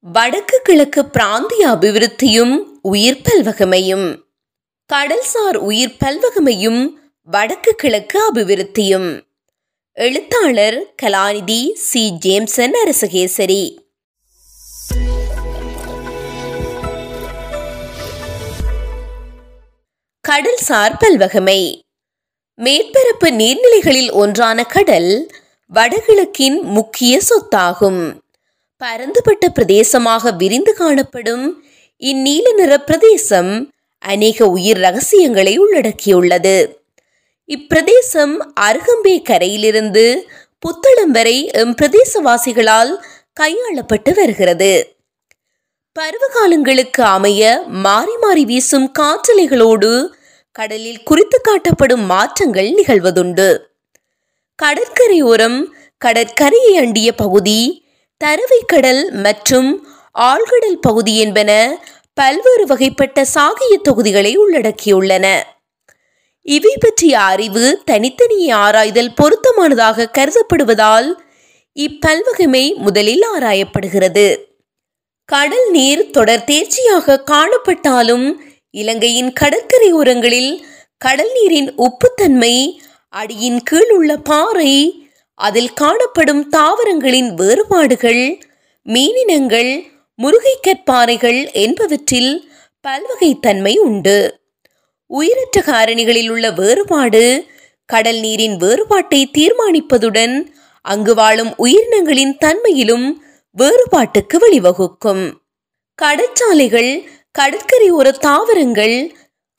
வடக்கு கிழக்கு பிராந்திய அபிவிருத்தியும் உயிர் பல்வகமையும். கடல்சார் உயிர் பல்வகமையும் வடக்கு கிழக்கு அபிவிருத்தியும். எழுத்தாளர் கலாநிதி சி. ஜேம்சன் அரசகேசரி கடல்சார் பல்வகமை. மேற்பரப்பு நீர்நிலைகளில் ஒன்றான கடல் வடகிழக்கின் முக்கிய சொத்தாகும். பரந்துபட்ட பிரதேசமாக விரிந்து காணப்படும் இந்நீல நிற பிரதேசம் அநேக உயிர் ரகசியங்களை உள்ளடக்கியுள்ளது. இப்பிரதேசம் அருகம்பே கரையிலிருந்து புத்தளம் வரை எம் பிரதேசவாசிகளால் கையாளப்பட்டு வருகிறது. பருவகாலங்களுக்கு அமைய மாறி மாறி வீசும் காற்றலைகளோடு கடலில் குறித்து காட்டப்படும் மாற்றங்கள் நிகழ்வதுண்டு. கடற்கரையோரம் கடற்கரையை அண்டிய பகுதி தரவைக்கடல் மற்றும் ஆழ்கடல் பகுதி என்பன பல்வேறு வகைப்பட்ட சாகிய தொகுதிகளை உள்ளடக்கியுள்ளன. இவை பற்றிய அறிவு தனித்தனியே ஆராய்தல் பொருத்தமானதாக கருதப்படுவதால் இப்பல்வகைமை முதலில் ஆராயப்படுகிறது. கடல் நீர் தொடர் தேர்ச்சியாக காணப்பட்டாலும் இலங்கையின் கடற்கரையோரங்களில் கடல் நீரின் உப்புத்தன்மை அடியின் கீழ் உள்ள பாறை அதில் காணப்படும் தாவரங்களின் வேறுபாடுகள் மீனினங்கள் முருகைக்கற்பாறைகள் என்பவற்றில் பல்வகைத்தன்மை உண்டு. உயிரற்ற காரணிகளில் உள்ள வேறுபாடு கடல் நீரின் வேறுபாட்டை தீர்மானிப்பதுடன் அங்கு வாழும் உயிரினங்களின் தன்மையிலும் வேறுபாட்டுக்கு வழிவகுக்கும். கடற்சாலைகள் கடற்கரையோர தாவரங்கள்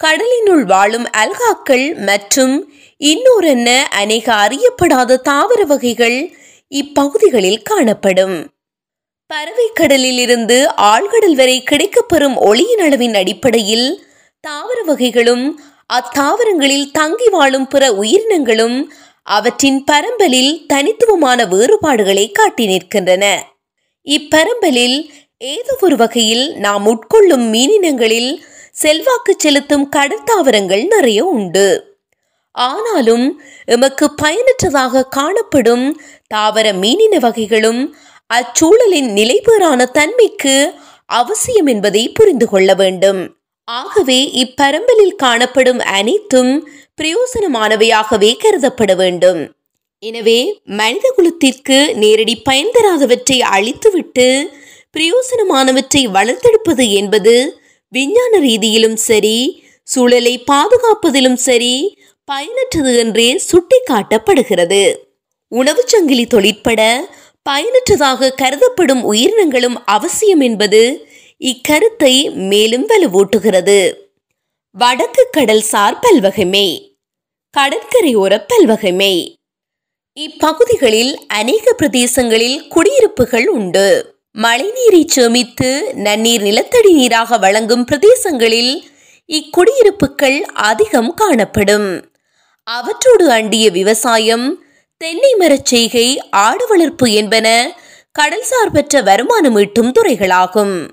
கடலினுள் வாழும் அல்காக்கள் மற்றும் இன்னொரென்ன அநேக அறியப்படாத தாவர வகைகள் இப்பகுதிகளில் காணப்படும். பறவைக்கடலில் இருந்து ஆழ்கடல் வரை கிடைக்கப்பெறும் ஒளியின் அளவின் அடிப்படையில் தாவர வகைகளும் அத்தாவரங்களில் தங்கி வாழும் பிற உயிரினங்களும் அவற்றின் பரம்பலில் தனித்துவமான வேறுபாடுகளை காட்டி நிற்கின்றன. இப்பரம்பலில் ஏதோ ஒரு வகையில் நாம் உட்கொள்ளும் மீனினங்களில் செல்வாக்கு செலுத்தும் கடற்தாவரங்கள் நிறைய உண்டு. ஆனாலும் எமக்கு பயனற்றதாக காணப்படும் தாவர மீனின வகைகளும் அச்சூழலின் நிலைபெறான தன்மைக்கு அவசியம் என்பதை புரிந்து கொள்ள வேண்டும். ஆகவே இப்பரம்பலில் காணப்படும் அனைத்தும் பிரயோசனமானவையாகவே கருதப்பட வேண்டும். எனவே மனித குலத்திற்கு நேரடி பயன் தராதவற்றை அழித்துவிட்டு பிரயோசனமானவற்றை வளர்த்தெடுப்பது என்பது விஞ்ஞான ரீதியிலும் சரி சூழலை பாதுகாப்பதிலும் சரி பயனற்றது என்றே சுட்டிக்காட்டப்படுகிறது. உணவுச் சங்கிலி தொழிற்பட பயனற்றதாக கருதப்படும் உயிரினங்களும் அவசியம் என்பது இக்கருத்தை மேலும் வலுவூட்டுகிறது. வடக்கு கடல்சார் பல்வகைமை கடற்கரையோர பல்வகைமை. இப்பகுதிகளில் அநேக பிரதேசங்களில் குடியிருப்புகள் உண்டு. மழைநீரை சேமித்து நன்னீர் நிலத்தடி நீராக வழங்கும் பிரதேசங்களில் இக்குடியிருப்புகள் அதிகம் காணப்படும். அவற்றோடு அண்டிய விவசாயம் தென்னை மரச் செய்கை ஆடு வளர்ப்பு என்பன கடல்சார் பெற்ற வருமானம் ஈட்டும் துறைகளாகும்.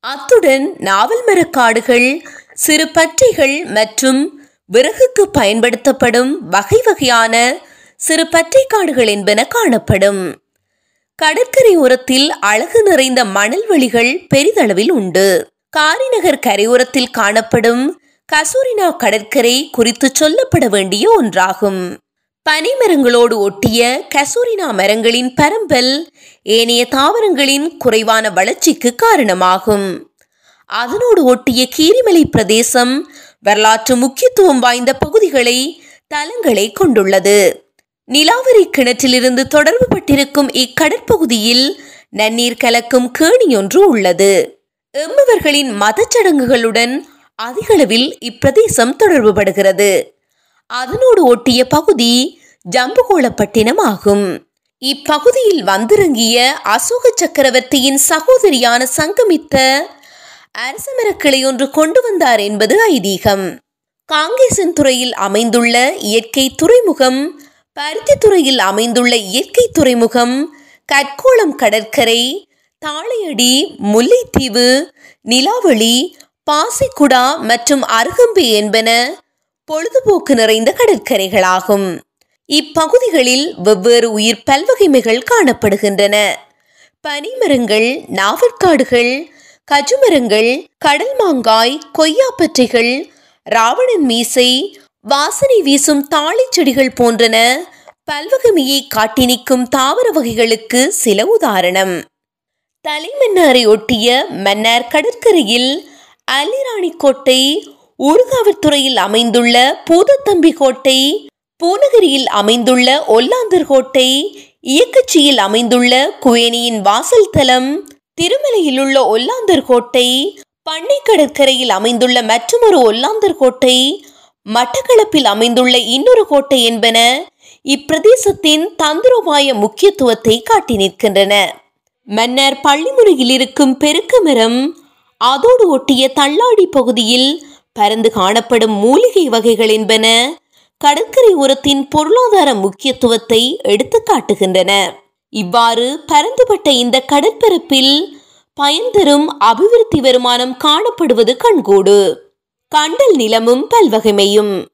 அத்துடன் நாவல் மரக்காடுகள் சிறு பற்றைகள் மற்றும் விறகுக்கு பயன்படுத்தப்படும் வகை வகையான சிறு பற்றை காடுகள் என்பன காணப்படும். கடற்கரை ஓரத்தில் அழகு நிறைந்த மணல் வெளிகள் பெரிதளவில் உண்டு. காரிநகர் கரையோரத்தில் காணப்படும் கசூரினா கடற்கரை குறித்து சொல்லப்பட வேண்டிய ஒன்றாகும். பனைமரங்களோடு ஒட்டிய கசூரினா மரங்களின் பரம்பல் ஏனைய தாவரங்களின் குறைவான வளர்ச்சிக்கு காரணமாகும். அதனோடு ஒட்டிய கீரிமலை பிரதேசம் வரலாற்று முக்கியத்துவம் வாய்ந்த பகுதிகளை தலங்களை கொண்டுள்ளது. நிலாவரி கிணற்றிலிருந்து தொடர்பு பட்டிருக்கும் இக்கடற்பகுதியில் நன்னீர் கலக்கும் கேணியொன்று உள்ளது. எம்மவர்களின் மதச்சடங்குகளுடன் அதிகளவில் இப்பிரதேசம் தொடர்புபடுகிறது. அதனோடு ஒட்டிய பகுதி ஜம்புகோளப்பட்டினம் ஆகும் இப்பகுதியில் வந்திறங்கிய அசோக சக்கரவர்த்தியின் சகோதரியான சங்கமித்த அரசமரக்கிளை ஒன்று கொண்டு வந்தார் என்பது ஐதீகம். காங்கேசன் துறையில் அமைந்துள்ள இயற்கை துறைமுகம் பருத்தித்துறையில் அமைந்துள்ள இயற்கை துறைமுகம் கற்கோளம் கடற்கரை தாளையடி முல்லைத்தீவு நிலாவளி பாசிக்குடா மற்றும் அருகம்பி என்பன பொழுதுபோக்கு நிறைந்த கடற்கரைகளாகும். இப்பகுதிகளில் வெவ்வேறு உயிர் பல்வகைமைகள் காணப்படுகின்றன. பனிமரங்கள் நாவற்காடுகள் கஜுமரங்கள் கடல் மாங்காய் கொய்யாப்பற்றைகள் ராவணன் மீசை வாசனை வீசும் தாளிச் செடிகள் போன்றன பல்வகமையை காட்டி நிற்கும் தாவர வகைகளுக்கு சில உதாரணம். தலைமன்னாரை ஒட்டிய மன்னார் கடற்கரையில் அல்லிராணி கோட்டை ஊர்காவற்துறையில் அமைந்துள்ள பூதத்தம்பி கோட்டை பூநகரியில் அமைந்துள்ள ஒல்லாந்தர் கோட்டை இயக்கச்சியில் அமைந்துள்ள குவேனியின் வாசல் தலம் திருமலையில் உள்ள ஒல்லாந்தர் கோட்டை பண்ணை கடற்கரையில் அமைந்துள்ள மற்றொரு ஒல்லாந்தர் கோட்டை மட்டக்களப்பில் அமைந்துள்ள இன்னொரு கோட்டை என்பன இப்பிரதேசத்தின் தந்திரோபாய முக்கியத்துவத்தை காட்டி நிற்கின்றன. மன்னர் பள்ளிமுறையில் இருக்கும் பெருக்கமரம் அதோடு ஒட்டிய தள்ளாடி பகுதியில் பரந்து காணப்படும் மூலிகை வகைகள் என்பன கடற்கரை உரத்தின் பொருளாதார முக்கியத்துவத்தை எடுத்து காட்டுகின்றன. இவ்வாறு பரந்துபட்ட இந்த கடற்பரப்பில் பயன் தரும் அபிவிருத்தி வருமானம் காணப்படுவது கண்கூடு. கண்டல் நிலமும் பல்வகைமையும்.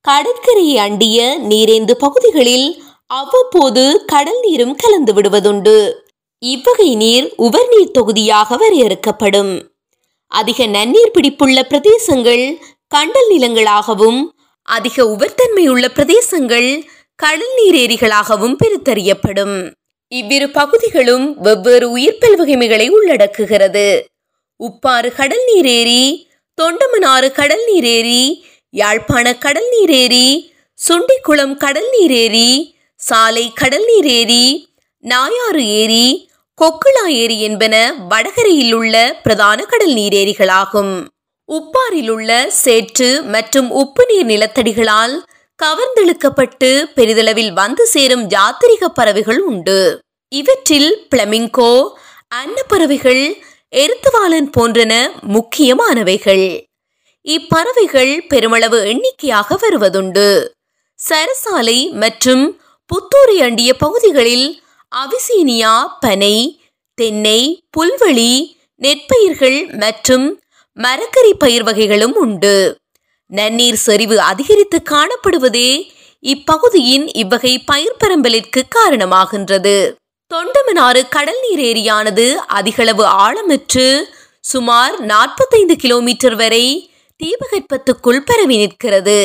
கடற்கரையை அண்டிய நீரேந்து பகுதிகளில் அவ்வப்போது கடல் நீரும் கலந்து விடுவதுண்டு. இவ்வகை நீர் உவர்நீர் தொகுதியாக வரையறுக்கப்படும். அதிக நன்னீர் பிடிப்புள்ள பிரதேசங்கள் கண்டல் நிலங்களாகவும் அதிக உவர்த்தன்மையுள்ள பிரதேசங்கள் கடல் நீரேரிகளாகவும் பிரித்தறியப்படும். இவ்விரு பகுதிகளும் வெவ்வேறு உயிர்ப்பல் வகைமைகளை உள்ளடக்குகிறது. உப்பாறு கடல் நீரேரி தொண்டமனாறு கடல் நீரேரி யாழ்ப்பாண கடல் நீரேரி சுண்டிக்குளம் கடல் நீரேரி சாலை கடல் நீரேரி நாயாறு ஏரி கொக்குளா ஏரி என்பன வடகரையில் உள்ள பிரதான கடல் நீரேரிகளாகும். உப்பாரில் உள்ள சேற்று மற்றும் உப்பு நீர் நிலத்தடிகளால் கவர்ந்தெழுக்கப்பட்டு பெரிதளவில் வந்து சேரும் யாத்திரிக பறவைகள் உண்டு. இவற்றில் பிளமிங்கோ அன்னப்பறவைகள் எருத்துவாலன் போன்றன முக்கியமானவைகள். இப்பறவைகள் பெருமளவு எண்ணிக்கையாக வருவதுண்டு. சரசாலை மற்றும் புத்தூரை அண்டிய பகுதிகளில் அவிசீனியா பனை தென்னை புல்வெளி நெற்பயிர்கள் மற்றும் மரக்கறி பயிர் வகைகளும் உண்டு. நன்னீர் செறிவு அதிகரித்து காணப்படுவதே இப்பகுதியின் இவ்வகை பயிர் பரம்பலிற்கு காரணமாகின்றது. தொண்டமனாறு கடல் நீர் ஏரியானது அதிகளவு ஆழமற்று சுமார் நாற்பத்தைந்து கிலோமீட்டர் வரை தீபகற்பத்துக்குள் பரவி நிற்கிறது.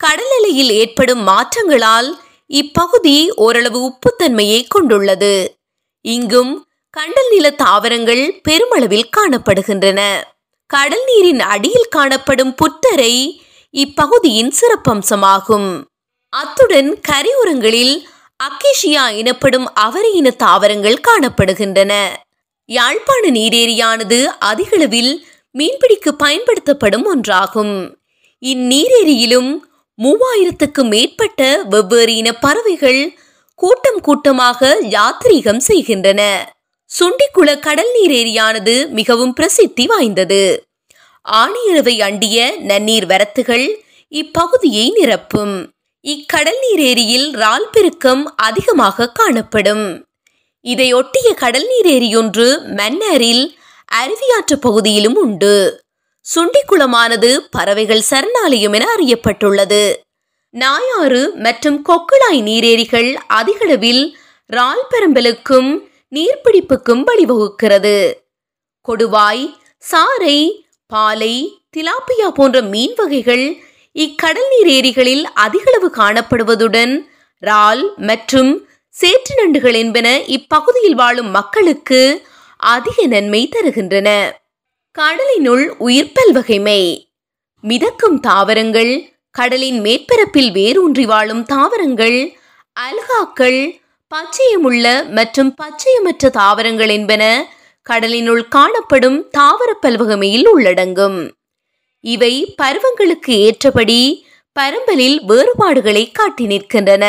கடல் நிலையில் ஏற்படும் மாற்றங்களால் இப்பகுதி ஓரளவு உப்புத்தன்மையை கொண்டுள்ளது. இங்கும் கண்டல் நில தாவரங்கள் பெருமளவில் காணப்படுகின்றன. கடல் நீரின் அடியில் காணப்படும் புற்றரை இப்பகுதியின் சிறப்பம்சமாகும். அத்துடன் கரையோரங்களில் அக்கேஷியா எனப்படும் அவரை இன தாவரங்கள் காணப்படுகின்றன. யாழ்ப்பாண நீரேரியானது அதிகளவில் மீன்பிடிக்கு பயன்படுத்தப்படும் ஒன்றாகும். இந்நீரேரியிலும் மூவாயிரத்துக்கும் மேற்பட்ட வெவ்வேறு இன பறவைகள் கூட்டம் கூட்டமாக யாத்திரீகம் செய்கின்றன. சுண்டிக்குள கடல் நீர் ஏரியானது மிகவும் பிரசித்தி வாய்ந்தது. ஆணியரவை அண்டிய நன்னீர் வரத்துகள் இப்பகுதியை நிரப்பும். இக்கடல் நீரேரியில் ரால் பெருக்கம் அதிகமாக காணப்படும். இதையொட்டிய கடல் நீர் ஏரியொன்று மன்னரில் அருவியாற்று பகுதியிலும் உண்டு. சுண்டிக்குளமானது பறவைகள் சரணாலயம் என அறியப்பட்டுள்ளது. நாயாறு மற்றும் கொக்குளாய் நீரேரிகள் அதிகளவில் ரால்பெரும்பலுக்கும் நீர்பிடிப்புக்கும் வழிவகுக்கிறது. கொடுவாய் சாரை பாலை திலாப்பியா போன்ற மீன் வகைகள் இக்கடல் நீர் ஏரிகளில் அதிகளவு காணப்படுவதுடன் இறால் மற்றும் சேற்று நண்டுகள் என்பன இப்பகுதியில் வாழும் மக்களுக்கு அதிக நன்மை தருகின்றன. கடலினுள் உயிர்ப்பல் வகைமை. மிதக்கும் தாவரங்கள் கடலின் மேற்பரப்பில் வேரூன்றி வாழும் தாவரங்கள் அல்காக்கள் பச்சையமுள்ள மற்றும் பச்சையமற்ற தாவரங்கள் என்பன கடலினுள் காணப்படும் தாவர பல்வகமையில் உள்ளடங்கும். இவை பருவங்களுக்கு ஏற்றபடி பரம்பலில் வேறுபாடுகளை காட்டி நிற்கின்றன.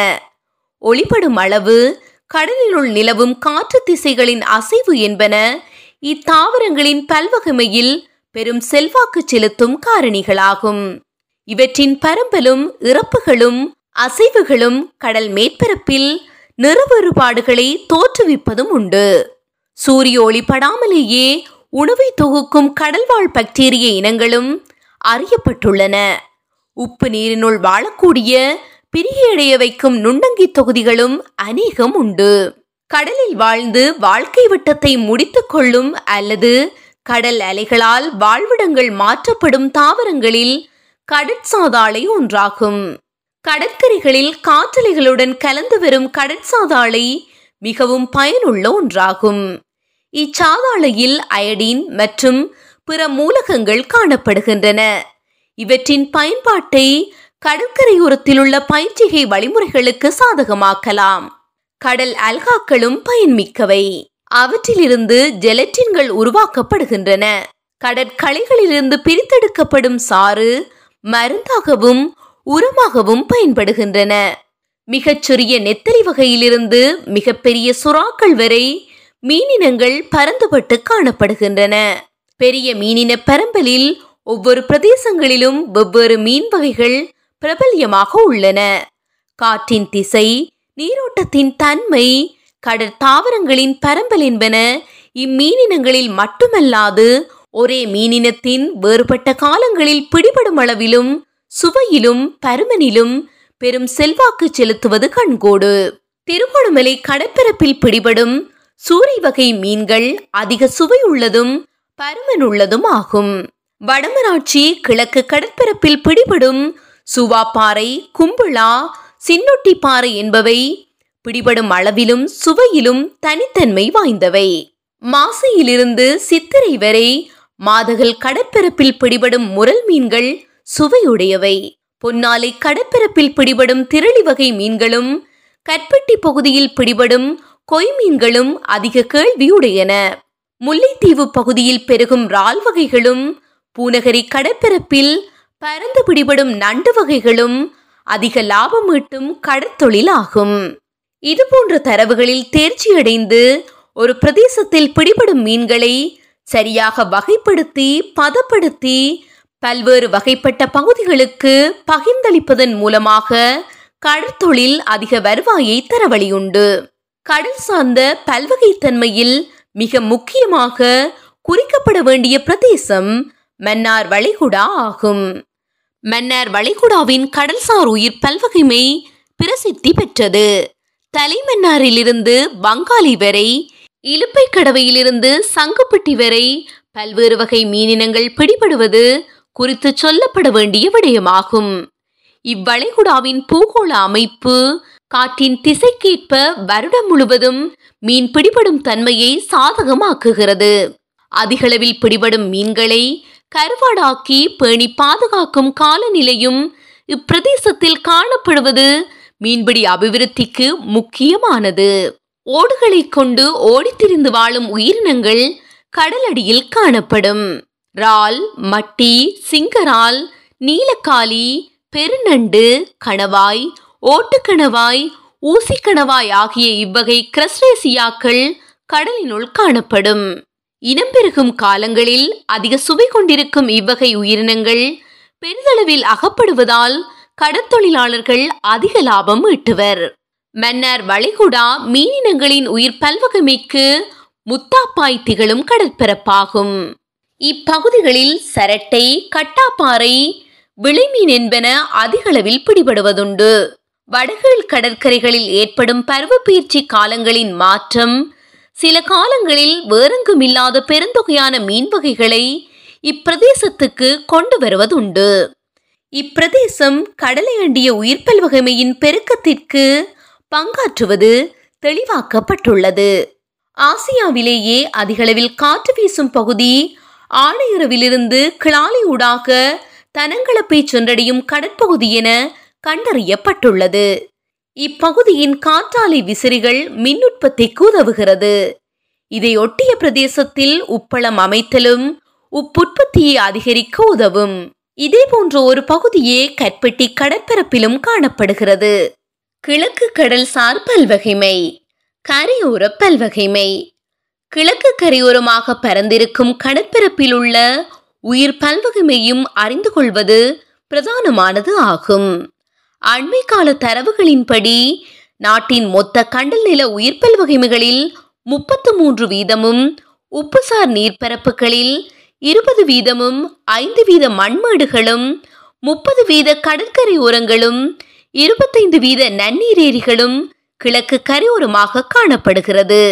ஒளிப்படும் அளவு கடலினுள் நிலவும் காற்று திசைகளின் அசைவு என்பன இத்தாவரங்களின் பல்வகைமையில் பெரும் செல்வாக்கு செலுத்தும் காரணிகளாகும். இவற்றின் பரம்பலும் இறப்புகளும் அசைவுகளும் கடல் மேற்பரப்பில் நிற வேறுபாடுகளை தோற்றுவிப்பதும் உண்டு. சூரிய ஒளி படாமலேயே உணவை தொகுக்கும் கடல்வாழ் பாக்டீரிய இனங்களும் அறியப்பட்டுள்ளன. உப்பு நீரினுள் வாழக்கூடிய பிரிகையடைய வைக்கும் நுண்டங்கி தொகுதிகளும் அநேகம் உண்டு. கடலில் வாழ்ந்து வாழ்க்கை வட்டத்தை முடித்துக் கொள்ளும் அல்லது கடல் அலைகளால் வாழ்விடங்கள் மாற்றப்படும் தாவரங்களில் கடற்சாதாளை ஒன்றாகும். கடற்கரைகளில் காற்றலைகளுடன் கலந்து வரும் கடற்சாதாளை மிகவும் பயனுள்ள ஒன்றாகும். இச்சாதாளையில் அயடின் மற்றும் பிற மூலகங்கள் காணப்படுகின்றன. இவற்றின் பயன்பாட்டை கடற்கரையோரத்தில் உள்ள பயிற்சிகை வழிமுறைகளுக்கு சாதகமாக்கலாம். கடல் அல்காக்களும் பயன்மிக்கவை. அவற்றிலிருந்து ஜெலட்டின்கள் உருவாக்கப்படுகின்றன. கடற்களைகளிலிருந்து பிரித்தெடுக்கப்படும் சாறு மருந்தாகவும் உரமாகவும் பயன்படுகின்றன. மிகச்சிறிய நெத்தரி வகையிலிருந்து மிகப்பெரிய சுறாக்கள் வரை மீனினங்கள் பரந்துபட்டு காணப்படுகின்றன. பெரிய மீனின பரம்பலில் ஒவ்வொரு பிரதேசங்களிலும் வெவ்வேறு மீன் வகைகள் பிரபல்யமாக உள்ளன. காற்றின் திசை நீரோட்டத்தின் தன்மை கடற்தாவரங்களின் பரம்பல் என்பன இம்மீனினங்களில் மட்டுமல்லாது ஒரே மீனினத்தின் வேறுபட்ட காலங்களில் பிடிபடும் அளவிலும் சுவையிலும் பருமனிலும் பெரும் செல்வாக்கு செலுத்துவது கண்கோடு. திருகோணமலை கடற்பரப்பில் பிடிபடும் சூறை வகை மீன்கள் அதிக சுவை உள்ளதும் பருமன் உள்ளதும் ஆகும். வடமராட்சி கிழக்கு கடற்பரப்பில் பிடிபடும் சுவாப்பாறை கும்புளா சின்னொட்டி பாறை என்பவை பிடிபடும் அளவிலும் சுவையிலும் தனித்தன்மை வாய்ந்தவை. மாசையிலிருந்து சித்திரை வரை மாதகள் கடற்பரப்பில் பிடிபடும் முரல் மீன்கள் சுவையுடையவை. பொன்னாலை கடற்பரப்பில் பிடிபடும் திரளி வகை மீன்களும் கற்பட்டி பகுதியில் பிடிபடும் கொய் மீன்களும் அதிக கேள்வியுடையன. முல்லைத்தீவு பகுதியில் பெருகும் இறால் வகைகளும் பூநகரி கடற்பரப்பில் பரந்து பிடிபடும் நண்டு வகைகளும் அதிக லாபம் ஈட்டும் கடற்தொழில் ஆகும் இது போன்ற தரவுகளில் தேர்ச்சியடைந்து ஒரு பிரதேசத்தில் பிடிபடும் மீன்களை சரியாக வகைப்படுத்தி பதப்படுத்தி பல்வேறு வகைப்பட்ட பகுதிகளுக்கு பகிர்ந்தளிப்பதன் மூலமாக கடற்தொழில் அதிக வருவாயை தர வழியுண்டு. கடல் சார்ந்த பல்வகைத்தன்மையில் மிக முக்கியமாக குறிக்கப்பட வேண்டிய பிரதேசம் மன்னார் வளைகுடா ஆகும். மன்னர் வளைகுடாவின் கடல்சார் உயிர் பல்வகைமை பிரசித்தி பெற்றது. தலைமன்னாரிலிருந்து வங்காளி வரை இலுப்பை கடவையிலிருந்து சங்குப்பட்டி வரை பல்வேறு வகை மீனினங்கள் பிடிபடுவது குறித்து சொல்லப்பட வேண்டிய விடயமாகும். இவ்வளைகுடாவின் பூகோள அமைப்பு காற்றின் திசைக்கேற்ப வருடம் முழுவதும் மீன் பிடிபடும் தன்மையை சாதகமாக்குகிறது. அதிகளவில் பிடிபடும் மீன்களை கருவாடாக்கி பேணி பாதுகாக்கும் காலநிலையும் இப்பிரதேசத்தில் காணப்படுவது மீன்பிடி அபிவிருத்திக்கு முக்கியமானது. ஓடுகளை கொண்டு ஓடித்திரிந்து வாழும் உயிரினங்கள் கடலடியில் காணப்படும். இறால் மட்டி சிங்கரால் நீலக்காலி பெருநண்டு கணவாய் ஓட்டுக்கணவாய் ஊசிக்கணவாய் ஆகிய இவ்வகை கிரஸ்ரேசியாக்கள் கடலினுள் காணப்படும். இனம்பெருகும் காலங்களில் அதிக சுவை கொண்டிருக்கும் இவ்வகை உயிரினங்கள் பெரிதளவில் அகப்படுவதால் கடற்தொழிலாளர்கள் அதிக லாபம் ஈட்டுவர். மன்னர் வளைகுடா மீனினங்களின் உயிர் பல்வகமைக்கு முத்தாப்பாய் திகழும் கடற்பரப்பாகும். இப்பகுதிகளில் சரட்டை கட்டாப்பாறை விளைமீன் என்பன அதிகளவில் பிடிபடுவதுண்டு. வடகீழ் கடற்கரைகளில் ஏற்படும் பருவப்பெயர்ச்சி காலங்களின் மாற்றம் சில காலங்களில் வேறெங்குமில்லாத பெருந்தொகையான மீன் வகைகளை இப்பிரதேசத்துக்கு கொண்டு வருவதுண்டு. இப்பிரதேசம் கடலை அண்டிய உயிர்ப்பல் வகைமையின் பெருக்கத்திற்கு பங்காற்றுவது தெளிவாக்கப்பட்டுள்ளது. ஆசியாவிலேயே அதிகளவில் காற்று வீசும் பகுதி ஆணையரவிலிருந்து கிளாலி ஊடாக தனங்களப்பை சென்றடையும் கடற்பகுதி என கண்டறியப்பட்டுள்ளது. இப்பகுதியின் காற்றாலை விசிறிகள் மின் உற்பத்திக்கு உதவுகிறது இதையொட்டிய பிரதேசத்தில் உப்பளம் அமைத்தலும் உப்புற்பத்தியை அதிகரிக்க உதவும். இதே போன்ற ஒரு பகுதியே கற்பட்டி கடற்பரப்பிலும் காணப்படுகிறது. கிழக்கு கடல் சார் பல்வகைமை கரையோர பல்வகைமை. கிழக்கு கரையோரமாக பரந்திருக்கும் கடற்பரப்பில் உள்ள உயிர் பல்வகைமையும் அறிந்து கொள்வது பிரதானமானது ஆகும். அண்மை கால தரவுகளின்படி நாட்டின் மொத்த கண்டல் நில உயிர்ப்பல் வகைமைகளில் முப்பத்து மூன்று வீதமும் உப்புசார் நீர்ப்பரப்புகளில் இருபது வீதமும் ஐந்து வீத மண்மேடுகளும் முப்பது வீத கடற்கரை ஓரங்களும் இருபத்தைந்து வீத நன்னீர் ஏரிகளும் கிழக்கு கரையோரமாக காணப்படுகிறது.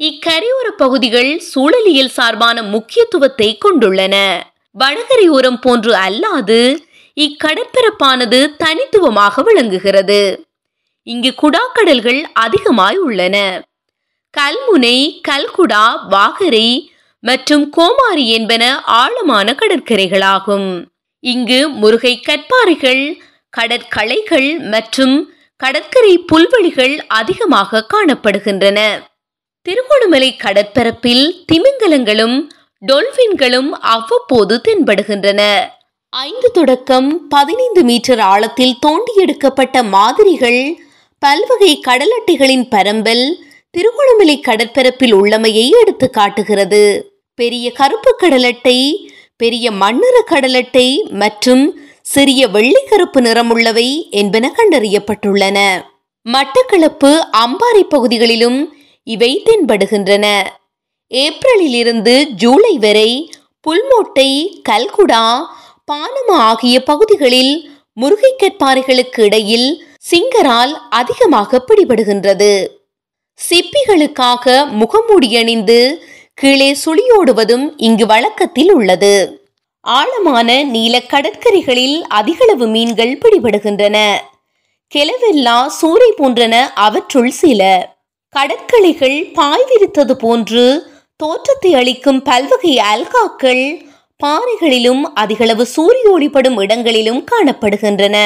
இக்கரையோர பகுதிகள் சூழலியல் சார்பான முக்கியத்துவத்தை கொண்டுள்ளன. வடகரையோரம் போன்று அல்லாது இக்கடற்பரப்பானது தனித்துவமாக விளங்குகிறது. இங்கு குடாக்கடல்கள் அதிகமாய் உள்ளன. கல்முனை கல்குடா வாகரை மற்றும் கோமாரி என்பன ஆழமான கடற்கரைகளாகும். இங்கு முருகை கற்பாறைகள் கடற்களைகள் மற்றும் கடற்கரை புல்வெளிகள் அதிகமாக காணப்படுகின்றன. திருகோணமலை கடற்பரப்பில் திமிங்கலங்களும் டொல்பின்களும் அவ்வப்போது தென்படுகின்றன. ஐந்து தொடக்கம் பதினைந்து மீட்டர் ஆழத்தில் தோண்டி எடுக்கப்பட்ட மாதிரிகள் பல்வகை கடல் அட்டைகளின் பரம்பல் திருகோணமலை கடற்பரப்பில் உள்ளமையை எடுத்து காட்டுகிறது. பெரிய கருப்பு கடலட்டை பெரிய மண்ணிற கடலட்டை மற்றும் சிறிய வெள்ளை கருப்பு நிறமுள்ளவை என்பன கண்டறியப்பட்டுள்ளன. மட்டக்களப்பு அம்பாறை பகுதிகளிலும் இவை தென்படுகின்றன. ஏப்ரலில் இருந்து ஜூலை வரை புல்மோட்டை கல்குடா பாலமா ஆகிய பகுதிகளில் முருகை கற்பாறைகளுக்கு இடையில் சிங்கரால் அதிகமாக பிடிபடுகின்றது. சிப்பிகளுக்காக முகமூடி அணிந்து கீழே சுழியோடுவதும் இங்கு வழக்கத்தில் உள்ளது. ஆழமான நீல கடற்கரைகளில் அதிகளவு மீன்கள் பிடிபடுகின்றன. கெலவெல்லா சூறை போன்றன அவற்றுள் சில. கடற்களைகள் பாய் விரித்தது போன்று தோற்றத்தை அளிக்கும் பல்வகை அல்காக்கள் பாறைகளிலும் அதிகளவு சூரிய ஒளிப்படும் இடங்களிலும் காணப்படுகின்றன.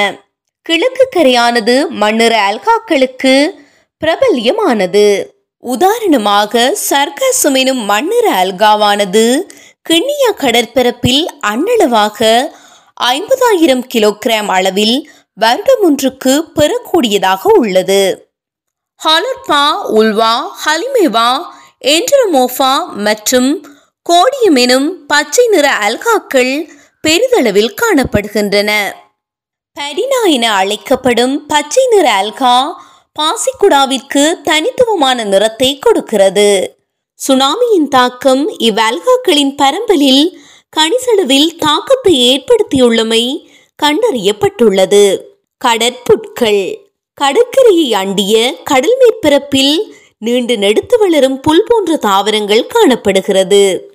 கிழக்கு கரையானது மண்ணிற அல்காக்களுக்கு பிரபல்யமானது. உதாரணமாக சர்க்கசும் எனும் மண்ணிற அல்காவானது கிண்ணியா கடற்பரப்பில் அன்னளவாக ஐம்பதாயிரம் கிலோகிராம் அளவில் வருடம் ஒன்றுக்கு பெறக்கூடியதாக உள்ளது. ஹலர்பா உல்வா ஹலிமேவா என்ட்ரமோஃபா மற்றும் கோடியம் எனும் பச்சை நிற அல்காக்கள் பெரிதளவில் காணப்படுகின்றன. பரினா என அழைக்கப்படும் பச்சை நிற அல்கா பாசிக்குடாவிற்கு தனித்துவமான நிறத்தை கொடுக்கிறது. சுனாமியின் தாக்கம் இவ்வல்காக்களின் பரம்பலில் கணிசளவில் தாக்கத்தை ஏற்படுத்தியுள்ளமை கண்டறியப்பட்டுள்ளது. கடற்புட்கள் கடற்கரையை அண்டிய கடல் மேற்பரப்பில் நீண்டு நெடுத்து வளரும் புல் போன்ற தாவரங்கள் காணப்படுகிறது.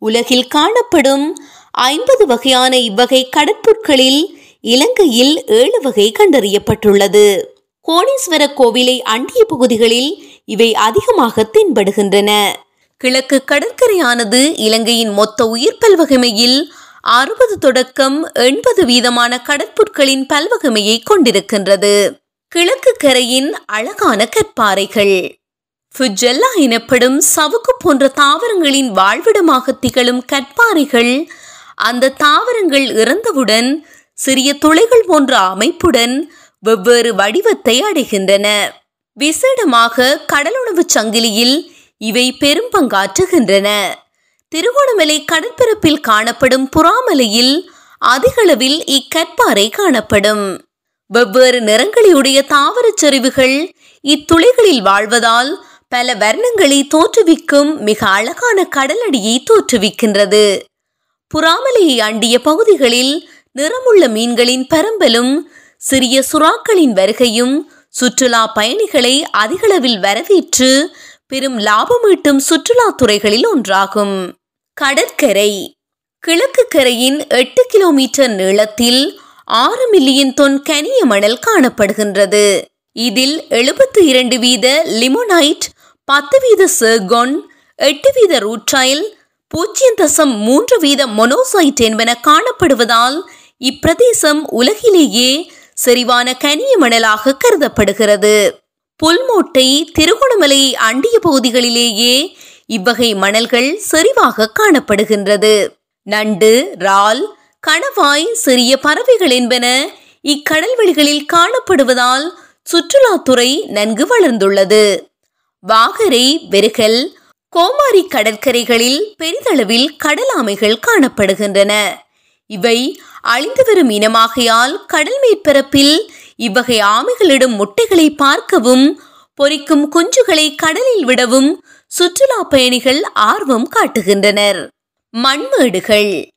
உலகில் காணப்படும் ஐம்பது வகையான இவ்வகை கடற்பொருட்களில் இலங்கையில் ஏழு வகை கண்டறியப்பட்டுள்ளது. கோணேஸ்வர கோவிலை அண்டிய பகுதிகளில் இவை அதிகமாக தென்படுகின்றன. கிழக்கு கடற்கரையானது இலங்கையின் மொத்த உயிர் பல்வகைமையில் அறுபது தொடக்கம் எண்பது வீதமான கடற்புட்களின் பல்வகைமையை கொண்டிருக்கின்றது. கிழக்கு கரையின் அழகான கற்பாறைகள். ஃபுஜெல்லா எனப்படும் சவுக்கு போன்ற தாவரங்களின் வாழ்விடமாக திகழும் கற்பாறைகள் அந்த தாவரங்கள் இறந்தவுடன் சிறிய துளைகள் போன்ற அமைப்புடன் வெவ்வேறு வடிவத்தை அடைகின்றன. விசேடமாக கடலுணவுச் சங்கிலியில் இவை பெரும் பங்காற்றுகின்றன. திருகோணமலை கடற்பரப்பில் காணப்படும் புறாமலையில் அதிகளவில் இக்கற்பாறை காணப்படும். வெவ்வேறு நிறங்களையுடைய தாவரச் செறிவுகள் இத்துளைகளில் வாழ்வதால் பல வர்ணங்களை தோற்றுவிக்கும் மிக அழகான கடலடியை தோற்றுவிக்கின்றது. புறாமலையை அண்டிய பகுதிகளில் நிறமுள்ள மீன்களின் பரம்பலும் சிறிய சுறாக்களின் வருகையும் சுற்றுலா பயணிகளை அதிகளவில் வரவேற்று பெரும் லாபமீட்டும் சுற்றுலா துறைகளில் ஒன்றாகும். கடற்கரை. கிழக்கு கரையின் எட்டு கிலோமீட்டர் நீளத்தில் ஆறு மில்லியன் தொன் கனிய மணல் காணப்படுகின்றது. இதில் எழுபத்தி இரண்டு வீத லிமோனைட் பத்து வீத செர்கொன் எட்டு வீத ரூட்டைல் பூஜ்ஜியம் தசம் மூன்று வீத மொனோசைட் என்பன காணப்படுவதால் இப்பிரதேசம் உலகிலேயே செறிவான கனிய மணலாக கருதப்படுகிறது. புல்மோட்டை திருகோணமலை அண்டிய பகுதிகளிலேயே இவ்வகை மணல்கள் செறிவாக காணப்படுகின்றது. நண்டு இறால் கணவாய் சிறிய பறவைகள் என்பன இக்கடல்வெளிகளில் காணப்படுவதால் சுற்றுலாத்துறை நன்கு வளர்ந்துள்ளது. வாகரை வெறுகல் கோமாரி கடற்கரைகளில் பெரிதளவில் கடல் ஆமைகள் காணப்படுகின்றன. இவை அழிந்து வரும் இனமாகையால் கடல் மேற்பரப்பில் இவ்வகை ஆமைகளிடம் முட்டைகளை பார்க்கவும் பொரிக்கும் குஞ்சுகளை கடலில் விடவும் சுற்றுலா பயணிகள் ஆர்வம் காட்டுகின்றனர். மண்மேடுகள்.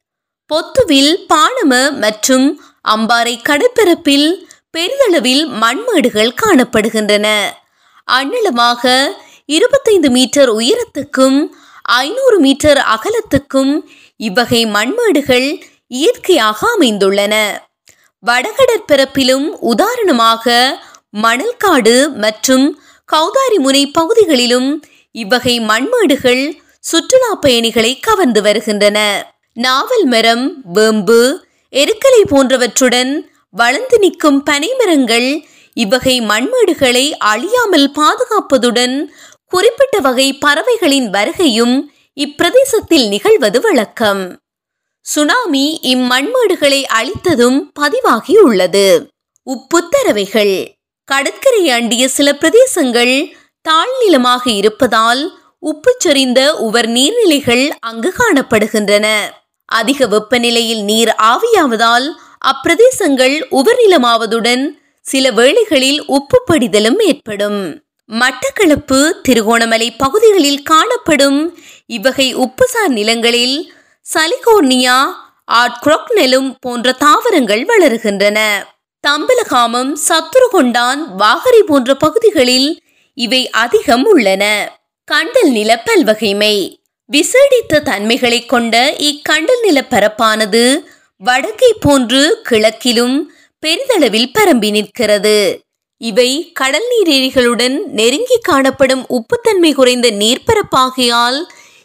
பொத்துவில் பாணம மற்றும் அம்பாறை கடற்பரப்பில் பெரிதளவில் மண்மேடுகள் காணப்படுகின்றன. அண்ணளமாக இருபத்தைந்து மீட்டர் உயரத்துக்கும் ஐநூறு மீட்டர் அகலத்துக்கும் இவ்வகை மண்மேடுகள் இயற்கையாக அமைந்துள்ளன. வடகடற்பரப்பிலும் உதாரணமாக மணல்காடு மற்றும் கௌதாரிமுனை பகுதிகளிலும் இவ்வகை மண்மேடுகள் சுற்றுலா பயணிகளை கவர்ந்து வருகின்றன. நாவல் மரம் வேம்பு எருக்கலை போன்றவற்றுடன் வளர்ந்து நிற்கும் பனைமரங்கள் இவ்வகை மண்மேடுகளை அழியாமல் பாதுகாப்பதுடன் குறிப்பிட்ட வகை பறவைகளின் வருகையும் இப்பிரதேசத்தில் நிகழ்வது வழக்கம். சுனாமி இம்மண்மேடுகளை அழித்ததும் பதிவாகியுள்ளது. உப்புத்தரவைகள். கடற்கரை அண்டிய சில பிரதேசங்கள் தாழ்நிலமாக இருப்பதால் உப்பு சொறிந்த உவர் நீர்நிலைகள் அங்கு காணப்படுகின்றன. அதிக வெப்பநிலையில் நீர் ஆவியாவதால் அப்பிரதேசங்கள் உவர்நிலமாவதுடன் சில வேளைகளில் உப்பு படிதலும் ஏற்படும். மட்டக்களப்பு திருகோணமலை பகுதிகளில் காணப்படும் இவ்வகை உப்புசார் நிலங்களில் சலிகோர்னியா ஆட்குரோக்னெலும் போன்ற தாவரங்கள் வளருகின்றன. தம்பலகாமம் சத்துருகொண்டான் வாகரை போன்ற பகுதிகளில் இவை அதிகம் உள்ளன. கண்டல் நில பல்வகைமை. விசேடித்த தன்மைகளை கொண்ட இக்கண்டல் நில பரப்பானது வடக்கை போன்று கிழக்கிலும் பெரிதளவில் பரம்பி நிற்கிறது. இவை கடல் நீரேரிகளுடன் நெருங்கி காணப்படும் உப்புத்தன்மை குறைந்த நீர்ப்பரப்பாகையால்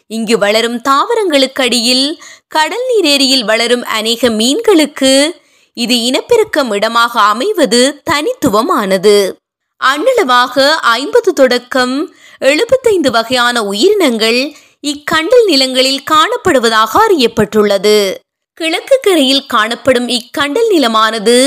இங்கு வளரும் தாவரங்களுக்கு அடியில் கடல் நீரேரியில் வளரும் அநேக மீன்களுக்கு இது இனப்பெருக்கம் இடமாக அமைவது தனித்துவமானது. அண்ணளவாக ஐம்பது தொடக்கம் எழுபத்தைந்து வகையான உயிரினங்கள் இக்கண்டல் நிலங்களில் காணப்படுவதாக அறியப்பட்டுள்ளது. கிழக்கு கரையில் காணப்படும் இக்கண்டல் நிலமானது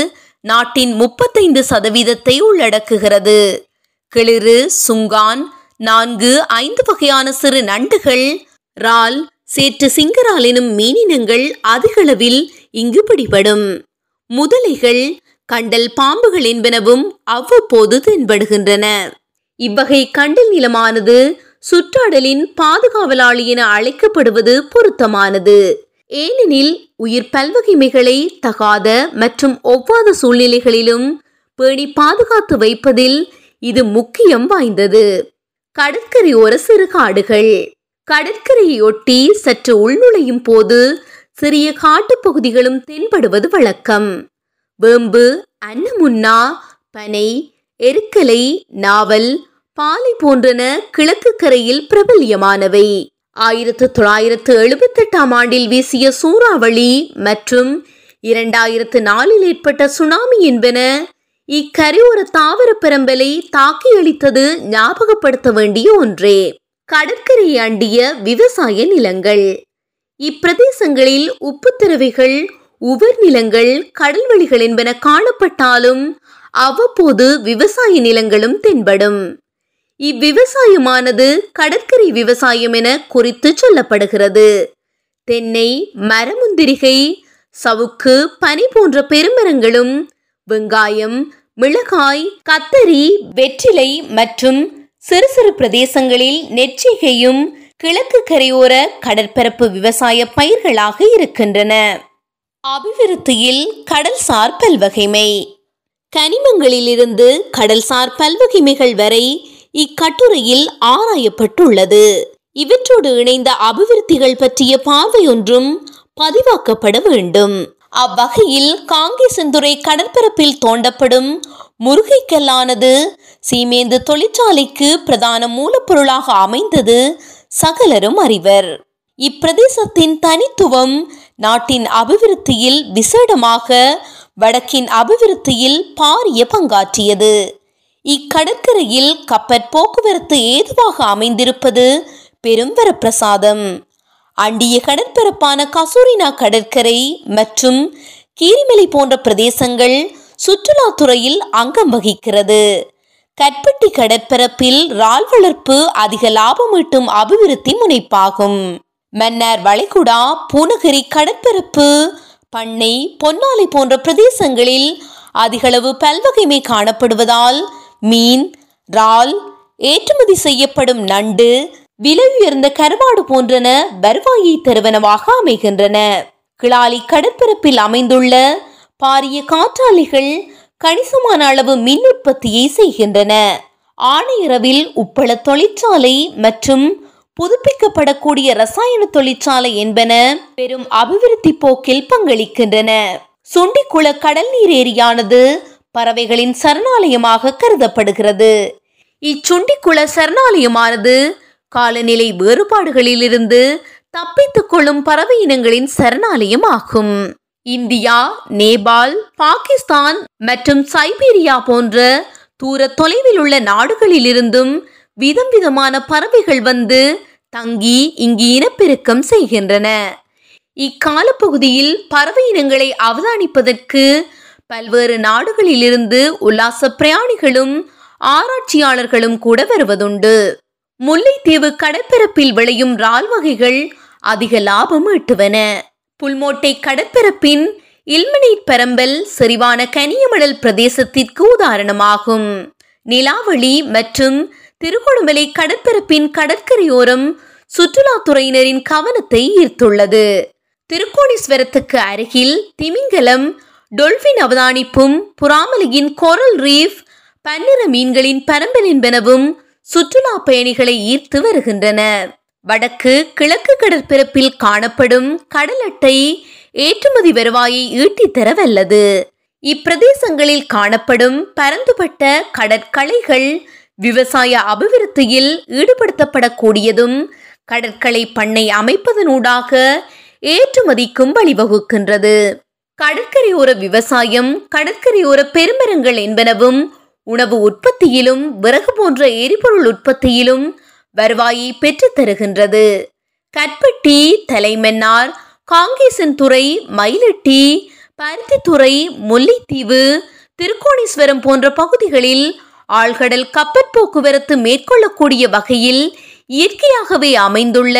நாட்டின் முப்பத்தைந்து சதவீதத்தை உள்ளடக்குகிறது. கிளிறு சுங்கான் நான்கு ஐந்து வகையான சிறு நண்டுகள் ரால் சேற்று சிங்கரால் எனும் மீனினங்கள் அதிகளவில் இங்கு பிடிபடும். முதலைகள் கண்டல் பாம்புகள் என்பனவும் அவ்வப்போது தென்படுகின்றன. இவ்வகை கண்டல் நிலமானது சுற்றாடலின் பாதுகாவலாளி என அழைக்கப்படுவது பொருத்தமானது. ஏனெனில் உயிர் பல்வகைமைகளை தகாத மற்றும் ஒவ்வாத சூழ்நிலைகளிலும் பேணி பாதுகாத்து வைப்பதில் இது முக்கியம் வாய்ந்தது. கடற்கரை ஒரு சிறு காடுகள். கடற்கரையொட்டி சற்று உள்நுழையும் போது சிறிய காட்டுப் பகுதிகளும் தென்படுவது வழக்கம். வேம்பு அன்னமுன்னா பனை எருக்கலை நாவல் பாலை போன்றன கிழக்கு கரையில் பிரபல்யமானவை. ஆயிரத்து தொள்ளாயிரத்து எழுபத்தெட்டாம் ஆண்டில் வீசிய சூறாவளி மற்றும் இரண்டாயிரத்து நாலில் ஏற்பட்ட சுனாமி என்பன இக்கரையோர தாவர பரம்பலை தாக்கி அளித்தது ஞாபகப்படுத்த வேண்டிய ஒன்றே. கடற்கரை அண்டிய விவசாய நிலங்கள். இப்பிரதேசங்களில் உப்புத்திரவைகள் உவர் நிலங்கள் கடல்வெளிகள் என்பன காணப்பட்டாலும் அவ்வப்போது விவசாய நிலங்களும் தென்படும். இவ்விவசாயமானது கடற்கரை விவசாயம் என குறித்து சொல்லப்படுகிறது. தென்னை மரமுந்திரிகை சவுக்கு பனி போன்ற பெருமரங்களும் வெங்காயம் மிளகாய் கத்தரி வெற்றிலை மற்றும் சிறு சிறு பிரதேசங்களில் நெற்றிகையும் கிழக்கு கரையோர கடற்பரப்பு விவசாய பயிர்களாக இருக்கின்றன. அபிவிருத்தியில் கடல்சார் பல்வகைமை. கனிமங்களிலிருந்து கடல்சார் பல்வகைமைகள் வரை இக்கட்டுரையில் ஆராயப்பட்டுள்ளது. இவற்றோடு இணைந்த அபிவிருத்திகள் பற்றிய பார்வை ஒன்றும் பதிவாக்கப்பட வேண்டும். அவ்வகையில் காங்கேசந்துறை கடற்பரப்பில் தோண்டப்படும் முருகைக்கல்லானது சீமேந்து தொழிற்சாலைக்கு பிரதான மூலப்பொருளாக அமைந்தது சகலரும் அறிவர். இப்பிரதேசத்தின் தனித்துவம் நாட்டின் அபிவிருத்தியில் விசேடமாக வடக்கின் அபிவிருத்தியில் பாரிய பங்காற்றியது. இக்கடற்கரையில் கப்பற் போக்குவரத்து ஏதுவாக அமைந்திருப்பது பெரும் வரப்பிரசாதம் அண்டிய கடற்பரப்பான கசூரினா கடற்கரை மற்றும் கீரிமலை போன்ற பிரதேசங்கள் சுற்றுலாத்துறையில் அங்கம் வகிக்கிறது. கற்பட்டி கடற்பரப்பில் இறால் வளர்ப்பு அதிக லாபம் ஈட்டும் அபிவிருத்தி முனைப்பாகும். மன்னார் வளைகுடா பூனகிரி கடற்பரப்பு பண்ணை பொன்னாலை போன்ற பிரதேசங்களில் அதிகளவு பல்வகைமை காணப்படுவதால் மீன் இறால் ஏற்றுமதி செய்யப்படும் நண்டு விலை உயர்ந்த கருவாடு போன்றன வருவாயை தருவனவாக அமைகின்றன. கிளாலி கடற்பரப்பில் அமைந்துள்ள பாரிய காற்றாலைகள் கணிசமான அளவு மின் உற்பத்தியை செய்கின்றன. ஆணையரவில் உப்பள தொழிற்சாலை மற்றும் புதுப்பிக்கப்படக்கூடிய ரசாயன தொழிற்சாலை என்பன பெரும் அபிவிருத்தி போக்கில் பங்களிக்கின்றன. சுண்டிக்குள கடல் நீர் ஏரியானது பறவைகளின் சரணாலயமாக கருதப்படுகிறது. இச்சுண்டிக்குள சரணாலயமானது காலநிலை வேறுபாடுகளிலிருந்து தப்பித்துக் கொள்ளும் பறவை இனங்களின் சரணாலயம் ஆகும் இந்தியா நேபாள் பாகிஸ்தான் மற்றும் சைபீரியா போன்ற தூர தொலைவில் உள்ள நாடுகளிலிருந்தும் விதம் விதமான பறவைகள் வந்து தங்கி இங்கு இனப்பெருக்கம் செய்கின்றன. இக்காலப்பகுதியில் பறவை இனங்களை அவதானிப்பதற்கு பல்வேறு நாடுகளிலிருந்து உல்லாச பிரயாணிகளும் ஆராய்ச்சியாளர்களும் கூட வருவதுண்டு. முல்லைத்தீவு கடற்பரப்பில் விளையும் இறால் வகைகள் அதிக லாபம் ஈட்டுவன. புல்மோட்டை கடற்பரப்பின் இல்மனீட் பரம்பல் செறிவான கனியமணல் பிரதேசத்திற்கு உதாரணமாகும். நிலாவளி மற்றும் திருகோணமலை கடற்பரப்பின் கடற்கரையோரம் சுற்றுலாத்துறையினரின் கவனத்தை ஈர்த்துள்ளது. திருக்கோணேஸ்வரத்துக்கு அருகில் திமிங்கலம் டொல்பின் அவதானிப்பும் புறாமலியின் கொரல் ரீஃப் பன்னிற மீன்களின் பரம்பல் என்பனவும் சுற்றுலா பயணிகளை ஈர்த்து வருகின்றன. வடக்கு கிழக்கு கடற்பரப்பில் காணப்படும் கடல் அட்டை ஏற்றுமதி வருவாயை ஈட்டித்தர வல்லது. இப்பிரதேசங்களில் காணப்படும் பரந்துபட்ட கடற்களைகள் விவசாய அபிவிருத்தியில் ஈடுபடுத்தப்படக்கூடியதும் கடற்கலை பண்ணை அமைப்பதனூடாக ஏற்றுமதிக்கும் வழிவகுக்கின்றது. கடற்கரையோர விவசாயம் கடற்கரையோர பெருமரங்கள் என்பனவும் உணவு உற்பத்தியிலும் விறகு போன்ற எரிபொருள் உற்பத்தியிலும் வருவாயை பெற்றுத் தருகின்றது. கற்பட்டி தலைமன்னார் காங்கேசன்துறை மயிலட்டி பருத்தித்துறை முல்லைத்தீவு திருக்கோணேஸ்வரம் போன்ற பகுதிகளில் ஆழ்கடல் கப்பற் போக்குவரத்து மேற்கொள்ளக்கூடிய வகையில் இயற்கையாகவே அமைந்துள்ள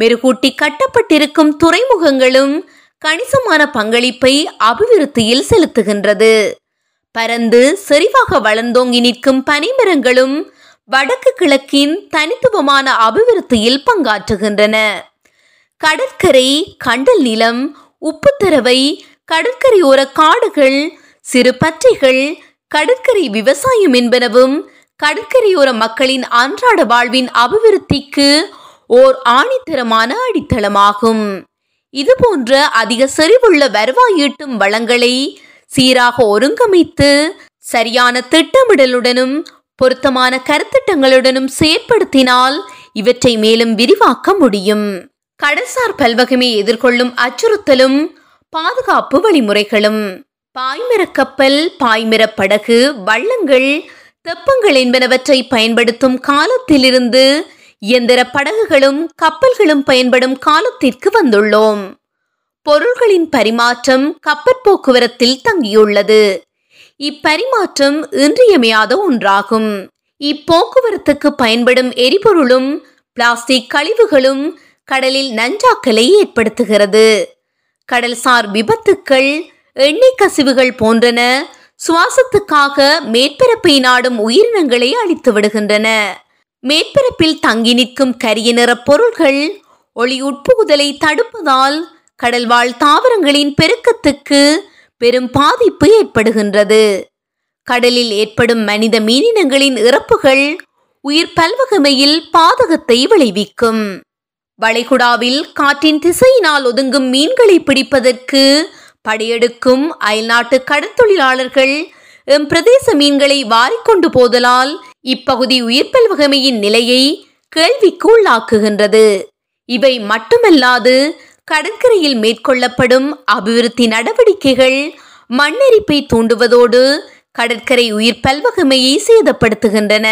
மெருகூட்டி கட்டப்பட்டிருக்கும் துறைமுகங்களும் கணிசமான பங்களிப்பை அபிவிருத்தியில் செலுத்துகின்றது. பரந்து செறிவாக வளர்ந்தோங்கி நிற்கும் பனைமரங்களும் வடக்கு கிழக்கின் தனித்துவமான அபிவிருத்தியில் பங்காற்றுகின்றன. கடற்கரை கண்டல் நிலம் உப்புத்தரவை கடற்கரையோர காடுகள் சிறு பற்றைகள் கடற்கரை விவசாயம் என்பனவும் கடற்கரையோர மக்களின் அன்றாட வாழ்வின் அபிவிருத்திக்கு ஓர் ஆணித்தரமான அடித்தளமாகும். இதுபோன்ற அதிக செறிவுள்ள வருவாய் ஈட்டும் வளங்களை சீராக ஒருங்கமைத்து சரியான திட்டமிடலுடனும் பொருத்தமான கருத்திட்டங்களுடனும் செயற்படுத்தினால் இவற்றை மேலும் விரிவாக்க முடியும். கடல்சார் பல்வகமே எதிர்கொள்ளும் அச்சுறுத்தலும் பாதுகாப்பு வழிமுறைகளும். பாய்மரக் கப்பல் பாய்மரப் படகு வள்ளங்கள் தெப்பங்கள் என்பனவற்றை பயன்படுத்தும் காலத்திலிருந்து இயந்திர படகுகளும் கப்பல்களும் பயன்படும் காலத்திற்கு வந்துள்ளோம். பொருள்களின் பரிமாற்றம் கப்பற் போக்குவரத்தில் தங்கியுள்ளது. இப்பரிமாற்றம் இன்றியமையாத ஒன்றாகும். இப்போக்குவரத்துக்கு பயன்படும் எரிபொருளும் பிளாஸ்டிக் கழிவுகளும் கடலில் நஞ்சாக்கலை ஏற்படுத்துகிறது. கடல்சார் விபத்துக்கள் எண்ணெய் கசிவுகள் போன்றன சுவாசத்துக்காக மேற்பரப்பை நாடும் உயிரினங்களை அழித்து விடுகின்றன. மேற்பரப்பில் தங்கி நிற்கும் கரிய நிற பொருள்கள் ஒளி உட்புகுதலை தடுப்பதால் கடல்வாழ் தாவரங்களின் பெருக்கத்துக்கு பெரும் பாதிப்பு ஏற்படுகின்றது. கடலில் ஏற்படும் மனித மீனினங்களின் இறப்புகள் உயிர் பல்வகமையில் பாதகத்தை விளைவிக்கும். வளைகுடாவில் காற்றின் திசையினால் ஒதுங்கும் மீன்களை பிடிப்பதற்கு படையெடுக்கும் அயல்நாட்டு கடற்தொழிலாளர்கள் எம் பிரதேச மீன்களை வாரிக்கொண்டு போதலால் இப்பகுதி உயிர் பல்வகமையின் நிலையை கேள்விக்கு உள்ளாக்குகின்றது இவை மட்டுமல்லாது கடற்கரையில் மேற்கொள்ளப்படும் அபிவிருத்தி நடவடிக்கைகள் மண்ணெரிப்பை தூண்டுவதோடு கடற்கரை உயிர் பல்வகமையை சேதப்படுத்துகின்றன.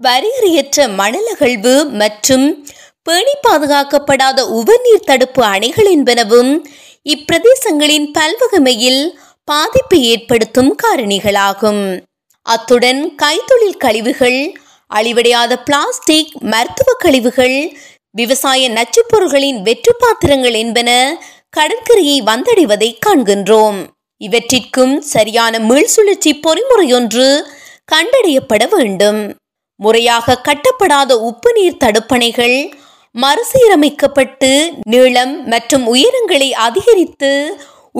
வரையறையற்ற மணலகழ்வு மற்றும் பேணி பாதுகாக்கப்படாத உவர்நீர் தடுப்பு அணைகள் என்பனவும் இப்பிரதேசங்களின் பல்வகமையில் பாதிப்பை ஏற்படுத்தும் காரணிகளாகும். அத்துடன் கைத்தொழில் கழிவுகள் அழிவடையாத பிளாஸ்டிக் மருத்துவ கழிவுகள் விவசாய நச்சுப்பொருள்களின் வெற்று பாத்திரங்கள் என்பன கடற்கரையை வந்தடைவதை காண்கின்றோம். இவற்றிற்கும் சரியான மீள் சுழற்சி பொறிமுறையொன்று கண்டறியப்பட வேண்டும். முறையாக கட்டப்படாத உப்பு நீர் தடுப்பணைகள் மறுசீரமைக்கப்பட்டு நீளம் மற்றும் உயரங்களை அதிகரித்து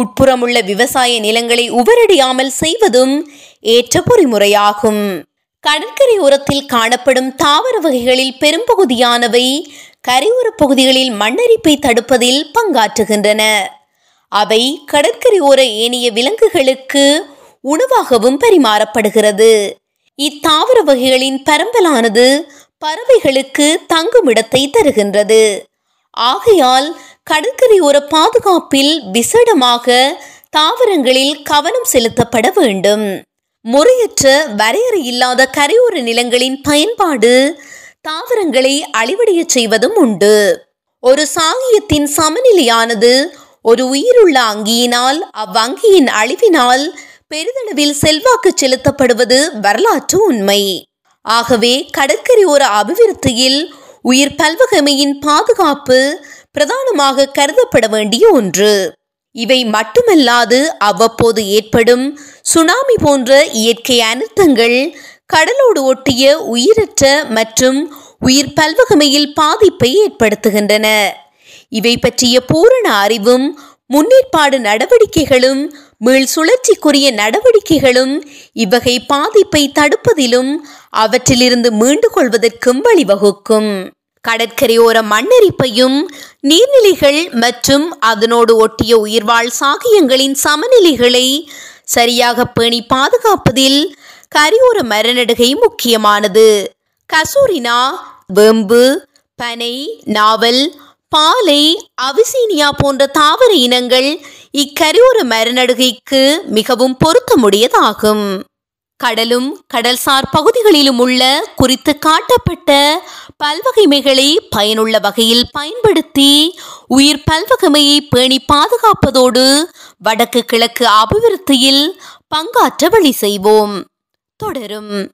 உட்புறமுள்ள விவசாய நிலங்களை உவரடியாமல் செய்வதும் ஏற்ற பொறிமுறையாகும். கடற்கரையோரத்தில் காணப்படும் தாவர வகைகளில் பெரும்பகுதியானவை கரையோர பகுதிகளில் மண்ணரிப்பை தடுப்பதில் பங்காற்றுகின்றன. அவை கடற்கரையோர ஏனைய விலங்குகளுக்கு உணவாகவும் பரிமாறப்படுகிறது. இத்தாவர வகைகளின் பரம்பலானது பறவைகளுக்கு தங்குமிடத்தை தருகின்றது. ஆகையால் கடற்கரையோர பாதுகாப்பில் விசேடமாக தாவரங்களில் கவனம் செலுத்தப்பட வேண்டும். முறையற்ற வரையறை இல்லாத கரையோர நிலங்களின் பயன்பாடு தாவரங்களை அழிவடையச் செய்வதும் உண்டு. ஒரு சாகியத்தின் சமநிலையானது ஒரு உயிருள்ள அங்கியினால் அவ்வங்கியின் அழிவினால் பெரிதளவில் செல்வாக்கு செலுத்தப்படுவது வரலாற்று உண்மை. ஆகவே கடற்கரையோர அபிவிருத்தியில் உயிர் பல்வகமையின் பாதுகாப்பு பிரதானமாக கருதப்பட வேண்டிய ஒன்று. இவை மட்டுமல்லாது அவ்வப்போது ஏற்படும் சுனாமி போன்ற இயற்கை அனர்த்தங்கள் கடலோடு ஒட்டிய உயிரற்ற மற்றும் உயிர் பல்வகமையில் பாதிப்பை ஏற்படுத்துகின்றன. இவை பற்றிய பூரண அறிவும் முன்னேற்பாடு நடவடிக்கைகளும் மீள் சுழற்சிக்குரிய நடவடிக்கைகளும் இவ்வகை பாதிப்பை தடுப்பதிலும் அவற்றிலிருந்து மீண்டு கொள்வதற்கும் வழிவகுக்கும். கடற்கரையோர மண்ணரிப்பையும் நீர்நிலைகள் மற்றும் அதனோடு ஒட்டிய உயிர்வாழ் சாகியங்களின் சமநிலைகளை சரியாக பேணி பாதுகாப்பதில் கரையோர மரநடுகை முக்கியமானது. கசூரினா வெம்பு பனை நாவல் பாலை அவிசீனியா போன்ற தாவர இனங்கள் இக்கரையோர மரநடுகைக்கு மிகவும் பொருத்தமுடையதாகும். கடலும் கடல்சார் பகுதிகளிலும் உள்ள குறித்து காட்டப்பட்ட பல்வகைமைகளை பயனுள்ள வகையில் பயன்படுத்தி உயிர் பல்வகைமையை பேணி பாதுகாப்பதோடு வடக்கு கிழக்கு அபிவிருத்தியில் பங்காற்ற வழி செய்வோம். தொடரும்.